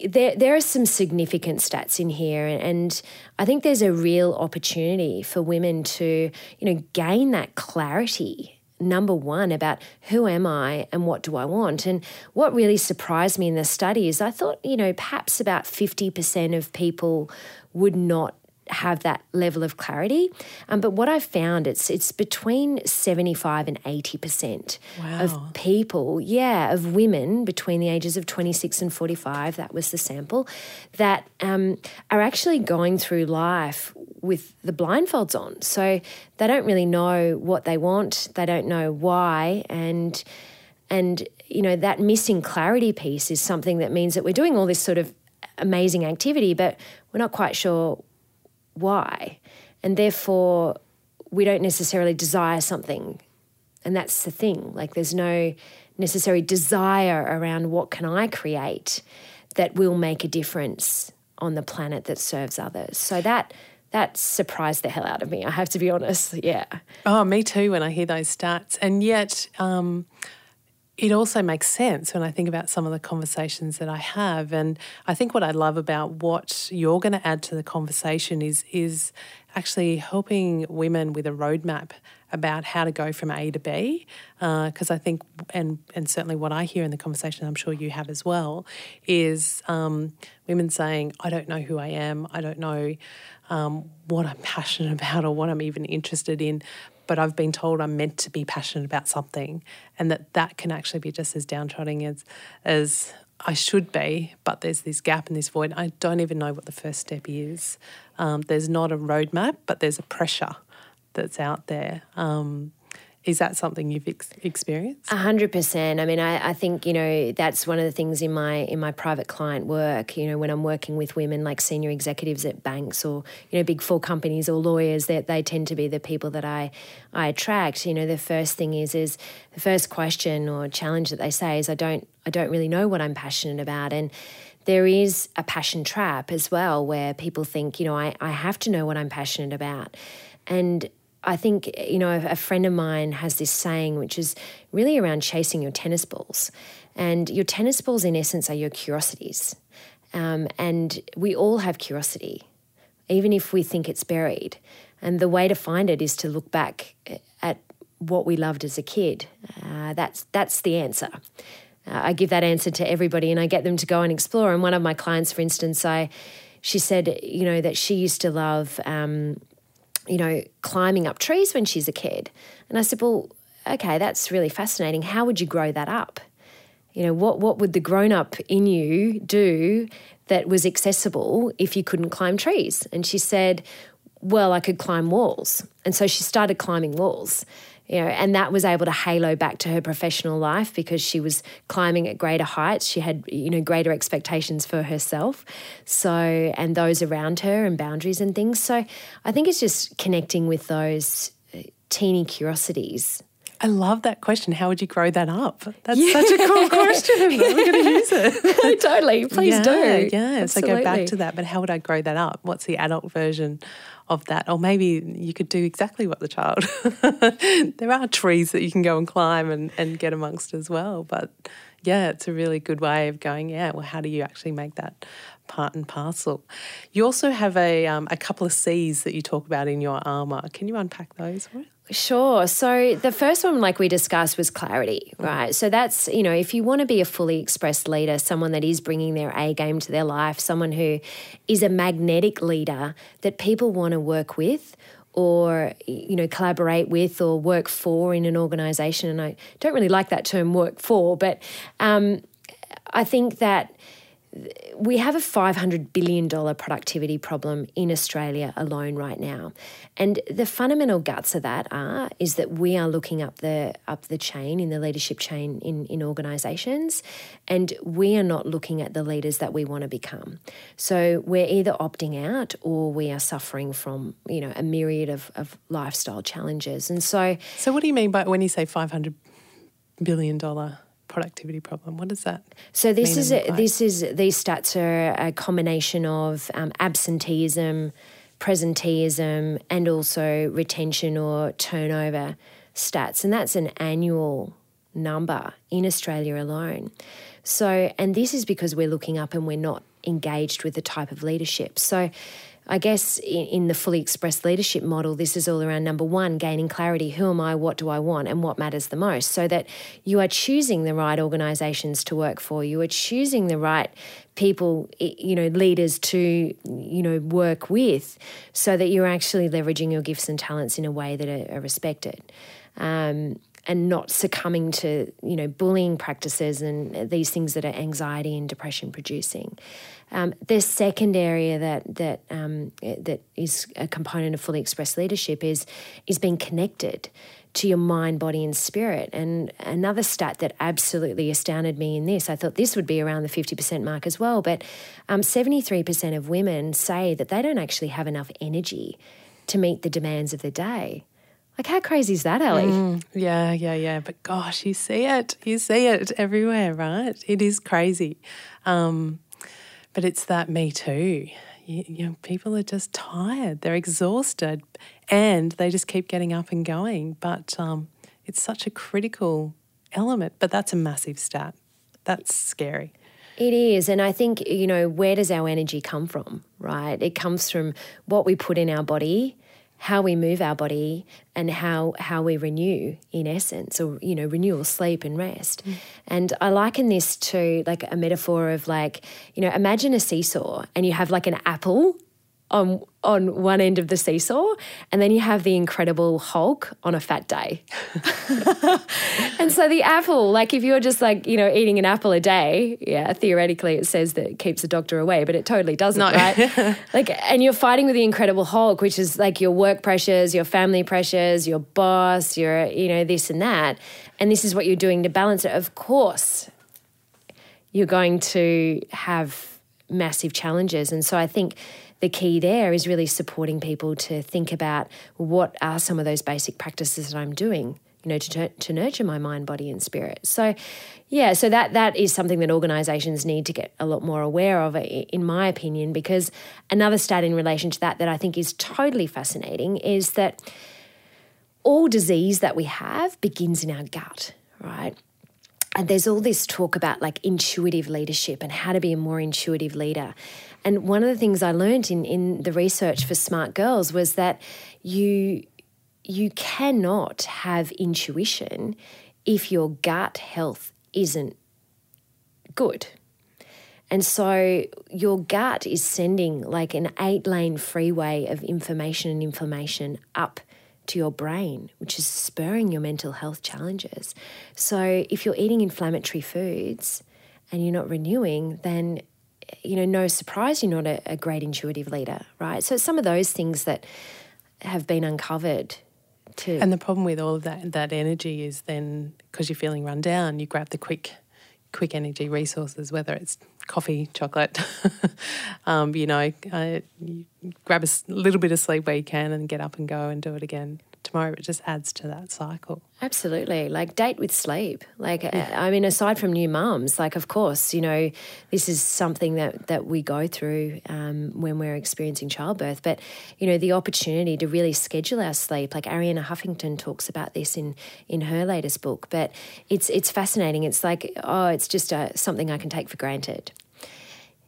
there, there are some significant stats in here, and I think there's a real opportunity for women to, you know, gain that clarity. Number one, about who am I and what do I want? And what really surprised me in the study is I thought, you know, perhaps about 50% of people would not have that level of clarity. Um, but what I've found it's it's between seventy five and eighty percent wow. of people, yeah, of women between the ages of twenty six and forty five. That was the sample that um, are actually going through life with the blindfolds on. So they don't really know what they want. They don't know why, and and you know that missing clarity piece is something that means that we're doing all this sort of amazing activity, but we're not quite sure why. And therefore, we don't necessarily desire something. And that's the thing. Like, there's no necessary desire around what can I create that will make a difference on the planet that serves others. So that that surprised the hell out of me. I have to be honest. Yeah. Oh, me too. When I hear those stats, and yet. Um, it also makes sense when I think about some of the conversations that I have. And I think what I love about what you're going to add to the conversation is is actually helping women with a roadmap about how to go from A to B. Because uh, I think, and and certainly what I hear in the conversation, I'm sure you have as well, is um, women saying, "I don't know who I am. I don't know." Um, what I'm passionate about or what I'm even interested in, but I've been told I'm meant to be passionate about something, and that that can actually be just as downtrodden as as I should be. But there's this gap and this void. I don't even know what the first step is. Um, there's not a roadmap, but there's a pressure that's out there. Um, is that something you've ex- experienced? A hundred percent. I mean, I, I think you know that's one of the things in my in my private client work. You know, when I'm working with women like senior executives at banks or you know big four companies or lawyers, that they, they tend to be the people that I I attract. You know, the first thing is is the first question or challenge that they say is I don't I don't really know what I'm passionate about and there is a passion trap as well where people think, you know, I, I have to know what I'm passionate about. And I think, you know, a friend of mine has this saying, which is really around chasing your tennis balls. And your tennis balls, in essence, are your curiosities. Um, and we all have curiosity, even if we think it's buried. And the way to find it is to look back at what we loved as a kid. Uh, that's, that's the answer. Uh, I give that answer to everybody and I get them to go and explore. And one of my clients, for instance, I, she said, you know, that she used to love um, you know, climbing up trees when she's a kid. And I said, well, okay, that's really fascinating. How would you grow that up? You know, what, what would the grown up in you do that was accessible if you couldn't climb trees? And she said, well, I could climb walls. And so she started climbing walls you know, and that was able to halo back to her professional life because she was climbing at greater heights. She had, you know, greater expectations for herself. So, and those around her and boundaries and things. So I think it's just connecting with those uh, teeny curiosities. I love that question. How would you grow that up? That's yeah. such a cool question. We're going to use it. totally. Please yeah, do. Yeah. Absolutely. So go back to that. But how would I grow that up? What's the adult version of that. Or maybe you could do exactly what the child. there are trees that you can go and climb and, and get amongst as well. But yeah, it's a really good way of going, yeah, well, how do you actually make that part and parcel? You also have a, um, a couple of C's that you talk about in your armour. Can you unpack those for us? Sure. So the first one, like we discussed, was clarity, right? So that's, you know, if you want to be a fully expressed leader, someone that is bringing their A game to their life, someone who is a magnetic leader that people want to work with or, you know, collaborate with or work for in an organization. And I don't really like that term work for, but um, I think that we have a $500 billion productivity problem in Australia alone right now. And the fundamental guts of that are is that we are looking up the up the chain in the leadership chain in, in organizations and we are not looking at the leaders that we want to become. So we're either opting out or we are suffering from, you know, a myriad of, of lifestyle challenges. And so So what do you mean by when you say 500 billion dollar productivity problem? What is that? So this is a, this is these stats are a combination of um, absenteeism, presenteeism, and also retention or turnover stats, and that's an annual number in Australia alone. So, and this is because we're looking up and we're not engaged with the type of leadership. So, I guess in, in, the fully expressed leadership model, this is all around number one, gaining clarity. Who am I? What do I want? And what matters the most? So that you are choosing the right organizations to work for. You are choosing the right people, you know, leaders to, you know, work with so that you're actually leveraging your gifts and talents in a way that are, are respected. Um, and not succumbing to you know bullying practices and these things that are anxiety and depression producing. Um, the second area that that um, that is a component of fully expressed leadership is is being connected to your mind, body, and spirit. And another stat that absolutely astounded me in this, I thought this would be around the 50% mark as well, but um, 73% of women say that they don't actually have enough energy to meet the demands of the day. Like, how crazy is that, Ali? Mm, yeah, yeah, yeah. But gosh, you see it. You see it everywhere, right? It is crazy. Um, but it's that me too. You, know, people are just tired. They're exhausted, and they just keep getting up and going. But um, it's such a critical element, but that's a massive stat. That's scary. It is. And I think, you know, where does our energy come from, right? It comes from what we put in our body, how we move our body, and how, how we renew, in essence, or, you know, renewal, sleep, and rest. Mm. And I liken this to like a metaphor of like, you know, imagine a seesaw and you have like an apple on on one end of the seesaw, and then you have the incredible Hulk on a fat day. and so the apple, like if you're just like you know eating an apple a day, yeah, theoretically it says that it keeps the doctor away, but it totally doesn't, no. right? like, and you're fighting with the incredible Hulk, which is like your work pressures, your family pressures, your boss, your you know this and that, and this is what you're doing to balance it. Of course, you're going to have massive challenges, and so I think the key there is really supporting people to think about what are some of those basic practices that I'm doing you know to, to nurture my mind body and spirit. So yeah so that that is something that organizations need to get a lot more aware of in my opinion because another stat in relation to that that i think is totally fascinating is that all disease that we have begins in our gut right? And there's all this talk about like intuitive leadership and how to be a more intuitive leader and one of the things I learned in, in the research for Smart Girls was that you you cannot have intuition if your gut health isn't good. And so your gut is sending like an eight lane freeway of information and inflammation up to your brain, which is spurring your mental health challenges. So if you're eating inflammatory foods and you're not renewing, then you know, no surprise you're not a, a great intuitive leader, right? So some of those things that have been uncovered to and the problem with all of that that energy is then because you're feeling run down you grab the quick quick energy resources whether it's coffee chocolate um, you know uh, you grab a little bit of sleep where you can and get up and go and do it again tomorrow. It just adds to that cycle. Absolutely. Like date with sleep. Like, yeah. I mean, aside from new mums, like, of course, you know, this is something that, that we go through um, when we're experiencing childbirth. But, you know, the opportunity to really schedule our sleep, like Arianna Huffington talks about this in, in her latest book. But it's, it's fascinating. It's like, oh, it's just a, uh, something I can take for granted.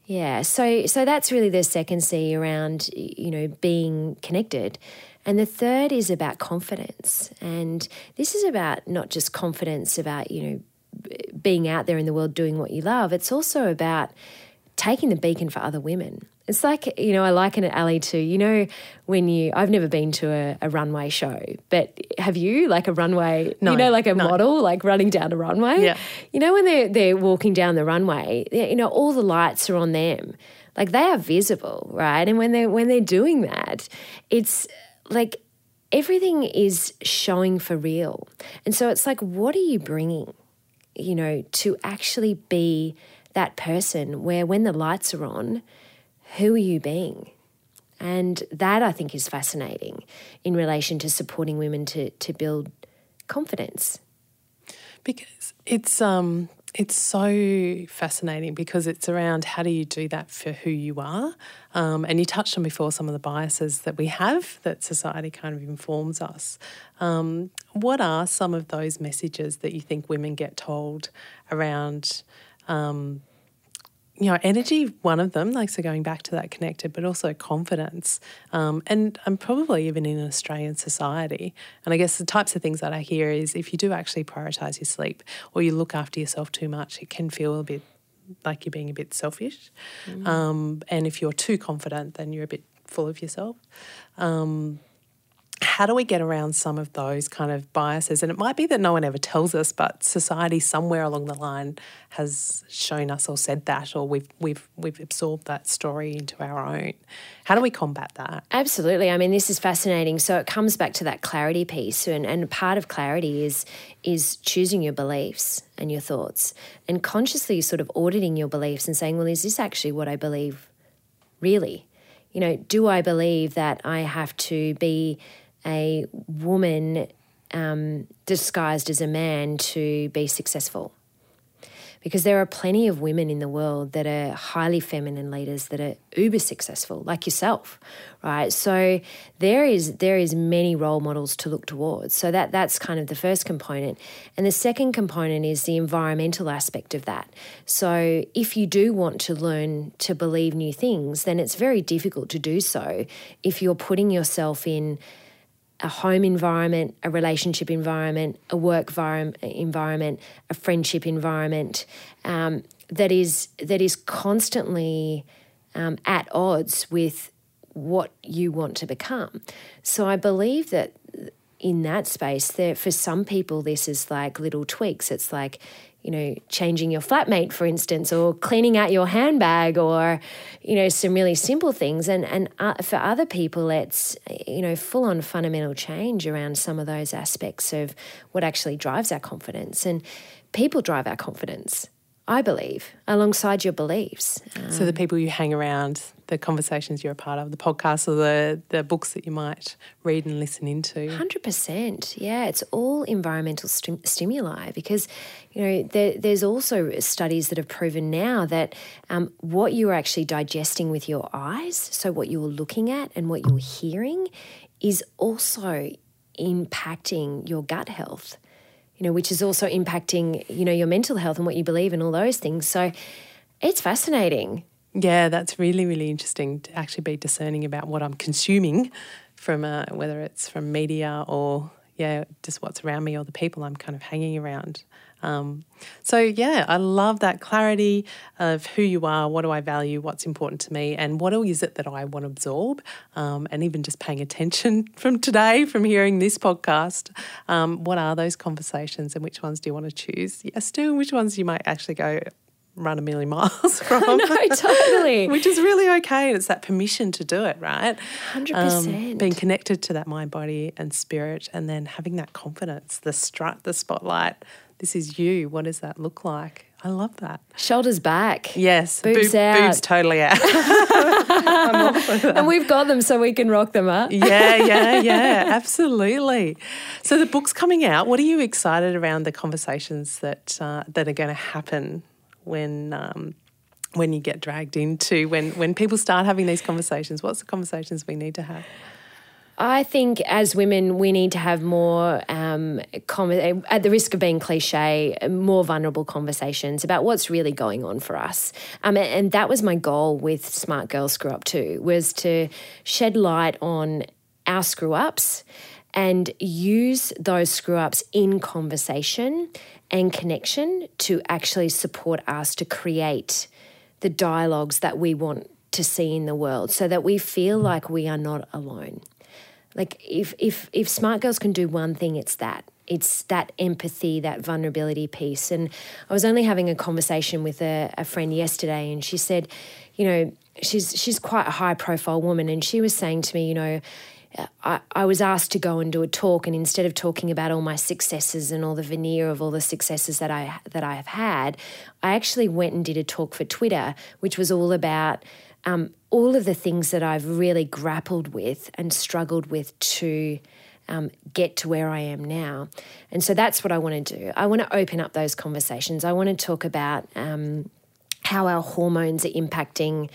Yeah, so so that's really the second C around you know being connected. And the third is about confidence. And this is about not just confidence about, you know, being out there in the world doing what you love, it's also about taking the beacon for other women. It's like, you know, I liken it, Ali, to, you know, when you, I've never been to a, a runway show, but have you, like a runway, no, you know, like a no. model, like running down a runway? Yeah. You know, when they're, they're walking down the runway, you know, all the lights are on them. Like they are visible, right? And when they're, when they're doing that, it's, like everything is showing for real. And so it's like, what are you bringing, you know, to actually be that person where when the lights are on, who are you being? And that I think is fascinating in relation to supporting women to, to build confidence. Because it's um it's so fascinating because it's around how do you do that for who you are. Um, and you touched on before some of the biases that we have that society kind of informs us. Um, what are some of those messages that you think women get told around? Um, you know, energy, one of them, like so going back to that connected, but also confidence. Um, and and probably even in Australian society. And I guess the types of things that I hear is if you do actually prioritize your sleep or you look after yourself too much, it can feel a bit like you're being a bit selfish. Mm. Um, and if you're too confident, then you're a bit full of yourself. Um, how do we get around some of those kind of biases? And it might be that no one ever tells us, but society somewhere along the line has shown us or said that, or we've we've we've absorbed that story into our own. How do we combat that? Absolutely. I mean, this is fascinating. So it comes back to that clarity piece, and, and part of clarity is is choosing your beliefs and your thoughts, and consciously sort of auditing your beliefs and saying, well, is this actually what I believe? Really, you know, do I believe that I have to be a woman um, disguised as a man to be successful. because there are plenty of women in the world that are highly feminine leaders that are uber successful, like yourself, right? So there is there is many role models to look towards. So that that's kind of the first component, and the second component is the environmental aspect of that. So if you do want to learn to believe new things, then it's very difficult to do so if you're putting yourself in a home environment, a relationship environment, a work environment, a friendship environment um, that is that is constantly um, at odds with what you want to become. So I believe that in that space, there for some people this is like little tweaks. It's like you know, changing your flatmate, for instance, or cleaning out your handbag, or you know, some really simple things. And and uh, for other people, it's you know, full on fundamental change around some of those aspects of what actually drives our confidence. And people drive our confidence. I believe, alongside your beliefs. So the people you hang around, the conversations you're a part of, the podcasts or the, the books that you might read and listen into. 100%. Yeah, it's all environmental stimuli because, you know, there, there's also studies that have proven now that um, what you're actually digesting with your eyes, so what you're looking at and what you're hearing, is also impacting your gut health you know, which is also impacting, you know, your mental health and what you believe and all those things. So it's fascinating. Yeah, that's really, really interesting to actually be discerning about what I'm consuming from uh, whether it's from media or, yeah, just what's around me or the people I'm kind of hanging around. Um, so, yeah, I love that clarity of who you are, what do I value, what's important to me, and what is it that I want to absorb. Um, and even just paying attention from today, from hearing this podcast, um, what are those conversations and which ones do you want to choose? Yes, do, which ones you might actually go, run a million miles from. no, totally. Which is really okay. It's that permission to do it, right? 100%. Um, being connected to that mind, body, and spirit, and then having that confidence, the strut, the spotlight, this is you. What does that look like? I love that. Shoulders back. Yes. Boobs Boob, out. Boobs totally out. and we've got them so we can rock them up. yeah, yeah, yeah. Absolutely. So the book's coming out. What are you excited around the conversations that uh, that are going to happen when um, when you get dragged into when when people start having these conversations? What's the conversations we need to have? I think as women, we need to have more, um, at the risk of being cliche, more vulnerable conversations about what's really going on for us. Um, and that was my goal with Smart Girls Screw Up too, was to shed light on our screw ups and use those screw ups in conversation and connection to actually support us to create the dialogues that we want to see in the world so that we feel like we are not alone. Like if if if smart girls can do one thing, it's that. It's that empathy, that vulnerability piece. And I was only having a conversation with a, a friend yesterday, and she said, you know, she's she's quite a high profile woman, and she was saying to me, you know. I, I was asked to go and do a talk, and instead of talking about all my successes and all the veneer of all the successes that I that I have had, I actually went and did a talk for Twitter, which was all about um, all of the things that I've really grappled with and struggled with to um, get to where I am now. And so that's what I want to do. I want to open up those conversations. I want to talk about um, how our hormones are impacting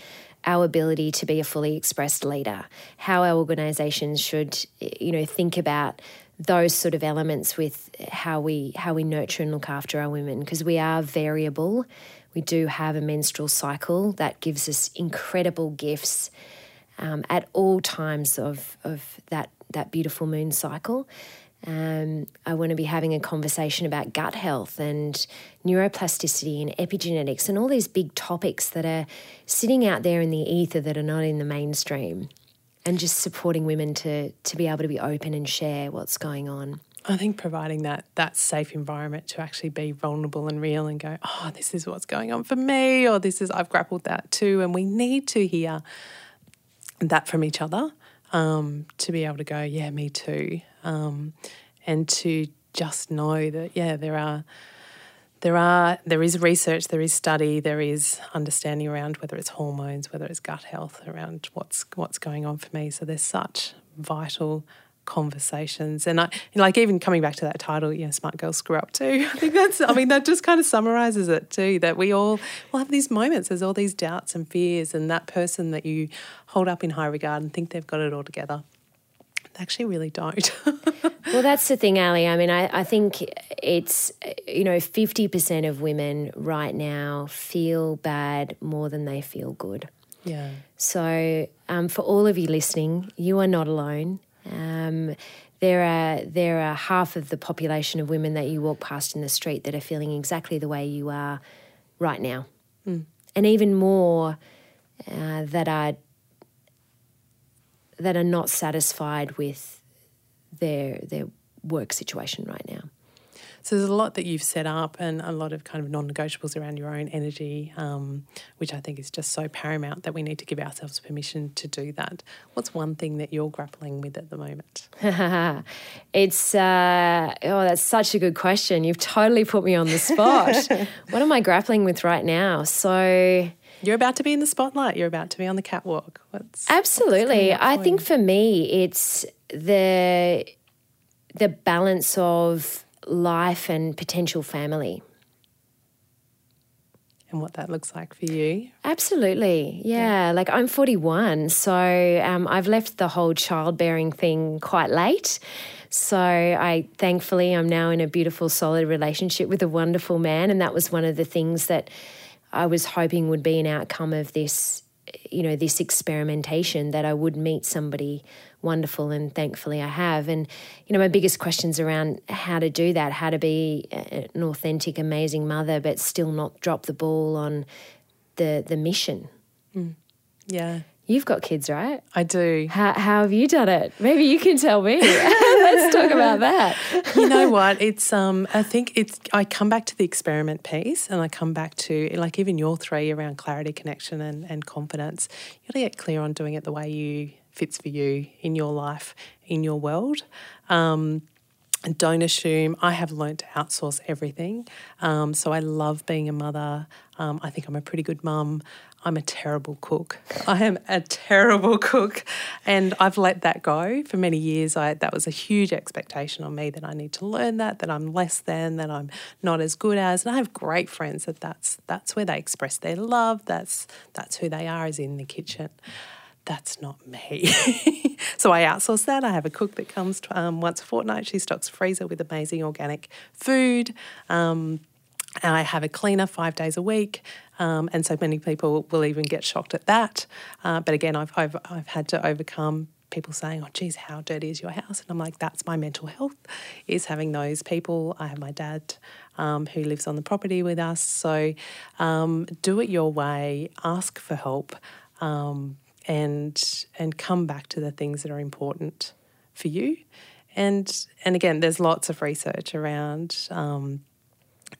our ability to be a fully expressed leader, how our organizations should, you know, think about those sort of elements with how we how we nurture and look after our women because we are variable we do have a menstrual cycle that gives us incredible gifts um, at all times of, of that, that beautiful moon cycle. Um, I want to be having a conversation about gut health and neuroplasticity and epigenetics and all these big topics that are sitting out there in the ether that are not in the mainstream and just supporting women to, to be able to be open and share what's going on. I think providing that that safe environment to actually be vulnerable and real and go, oh, this is what's going on for me, or this is I've grappled that too, and we need to hear that from each other um, to be able to go, yeah, me too, um, and to just know that yeah, there are there are there is research, there is study, there is understanding around whether it's hormones, whether it's gut health, around what's what's going on for me. So there's such vital conversations. And I like even coming back to that title, you know, smart girls screw up too. I think that's I mean, that just kind of summarizes it too, that we all will have these moments, there's all these doubts and fears, and that person that you hold up in high regard and think they've got it all together. Actually really don't. well, that's the thing, Ali. I mean, I, I think it's, you know, 50% of women right now feel bad more than they feel good. Yeah. So, um, for all of you listening, you are not alone. Um, there are there are half of the population of women that you walk past in the street that are feeling exactly the way you are right now, mm. and even more uh, that are that are not satisfied with their their work situation right now. So there's a lot that you've set up and a lot of kind of non-negotiables around your own energy, um, which I think is just so paramount that we need to give ourselves permission to do that. What's one thing that you're grappling with at the moment? it's uh, oh, that's such a good question. You've totally put me on the spot. what am I grappling with right now? So. You're about to be in the spotlight. You're about to be on the catwalk. What's, Absolutely. What's I think for me, it's the the balance of life and potential family. And what that looks like for you? Absolutely. Yeah. yeah. Like I'm 41, so um, I've left the whole childbearing thing quite late. So I thankfully I'm now in a beautiful, solid relationship with a wonderful man. And that was one of the things that I was hoping would be an outcome of this, you know, this experimentation that I would meet somebody wonderful and thankfully I have. And, you know, my biggest questions around how to do that, how to be an authentic, amazing mother, but still not drop the ball on the, the mission. Mm. Yeah. You've got kids, right? I do. How, how have you done it? Maybe you can tell me. Let's talk about that. you know what? It's um. I think it's. I come back to the experiment piece, and I come back to like even your three around clarity, connection, and and confidence. You got to get clear on doing it the way you fits for you in your life, in your world. Um, and don't assume I have learned to outsource everything. Um, so I love being a mother. Um, I think I'm a pretty good mum. I'm a terrible cook. I am a terrible cook, and I've let that go for many years. I that was a huge expectation on me that I need to learn that, that I'm less than, that I'm not as good as. And I have great friends that that's that's where they express their love. That's that's who they are, is in the kitchen that's not me. so I outsource that. I have a cook that comes um, once a fortnight. She stocks freezer with amazing organic food. Um, I have a cleaner five days a week, um, and so many people will even get shocked at that. Uh, but again, I've, I've, I've had to overcome people saying, "Oh, geez, how dirty is your house?" And I'm like, "That's my mental health, is having those people." I have my dad um, who lives on the property with us, so um, do it your way. Ask for help. Um, and and come back to the things that are important for you. And and again, there's lots of research around.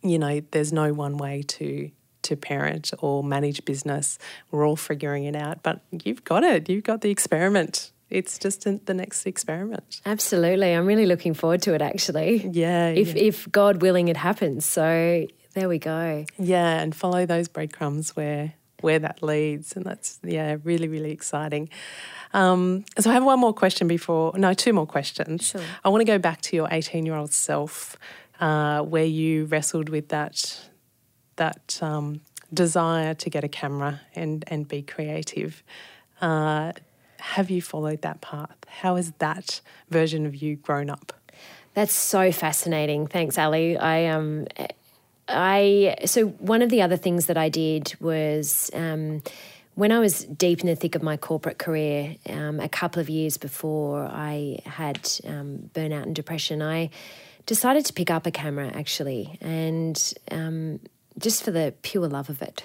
You know, there's no one way to to parent or manage business. We're all figuring it out, but you've got it. You've got the experiment. It's just the next experiment. Absolutely, I'm really looking forward to it. Actually, yeah. If yeah. if God willing, it happens. So there we go. Yeah, and follow those breadcrumbs where where that leads. And that's, yeah, really, really exciting. Um, so I have one more question before, no, two more questions. Sure. I want to go back to your 18 year old self, uh, where you wrestled with that, that um, desire to get a camera and, and be creative. Uh, have you followed that path? How has that version of you grown up? That's so fascinating. Thanks, Ali. I um, I so one of the other things that I did was um, when I was deep in the thick of my corporate career, um, a couple of years before I had um, burnout and depression, I decided to pick up a camera actually, and um, just for the pure love of it.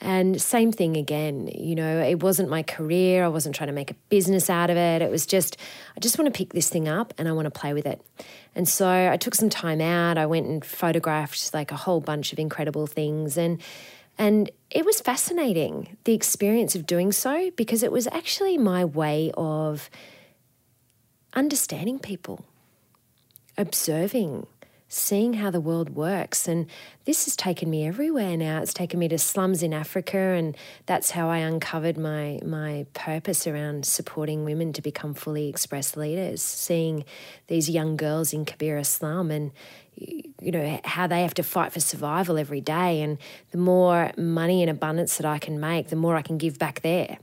And same thing again, you know, it wasn't my career. I wasn't trying to make a business out of it. It was just, I just want to pick this thing up and I want to play with it. And so I took some time out. I went and photographed like a whole bunch of incredible things. And, and it was fascinating, the experience of doing so, because it was actually my way of understanding people, observing, seeing how the world works. And this has taken me everywhere now. It's taken me to slums in Africa, and that's how I uncovered my my purpose around supporting women to become fully expressed leaders. Seeing these young girls in Kibera slum, and you know how they have to fight for survival every day. And the more money and abundance that I can make the more I can give back there.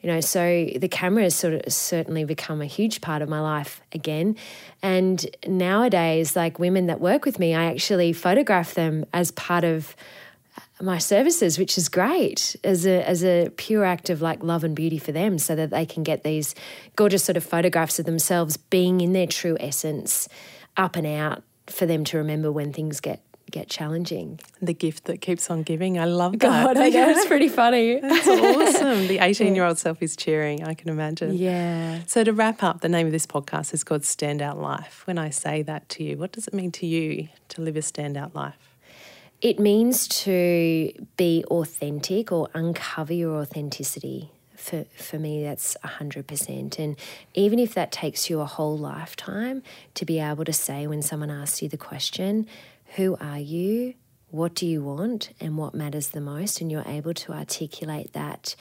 You know so the camera has sort of certainly become a huge part of my life again. And nowadays like women that work with me I actually photograph them as part of my services which is great as a as a pure act of like love and beauty for them so that they can get these gorgeous sort of photographs of themselves being in their true essence up and out for them to remember when things get get challenging. The gift that keeps on giving. I love that. God, I know, it's pretty funny. That's awesome. The 18 year old self is cheering, I can imagine. Yeah. So, to wrap up, the name of this podcast is called Standout Life. When I say that to you, what does it mean to you to live a standout life? It means to be authentic or uncover your authenticity for, for me, that's 100%. And even if that takes you a whole lifetime to be able to say when someone asks you the question, Who are you? What do you want? And what matters the most? And you're able to articulate that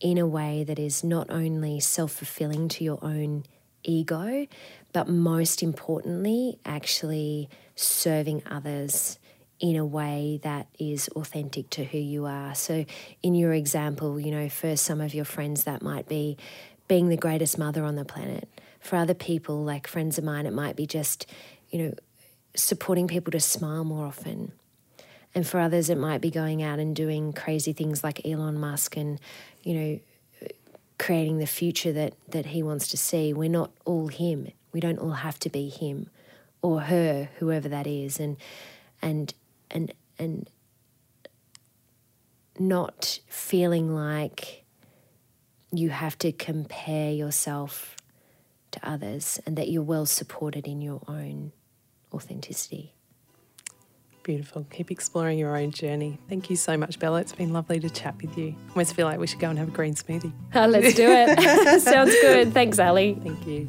in a way that is not only self fulfilling to your own ego, but most importantly, actually serving others in a way that is authentic to who you are. So, in your example, you know, for some of your friends, that might be being the greatest mother on the planet. For other people, like friends of mine, it might be just, you know, supporting people to smile more often. And for others, it might be going out and doing crazy things like Elon Musk and, you know, creating the future that, that he wants to see. We're not all him. We don't all have to be him or her, whoever that is. And and and and not feeling like you have to compare yourself to others and that you're well supported in your own authenticity. Beautiful. Keep exploring your own journey. Thank you so much, Bella. It's been lovely to chat with you. I almost feel like we should go and have a green smoothie. Uh, let's do it. Sounds good. Thanks, Ali. Thank you.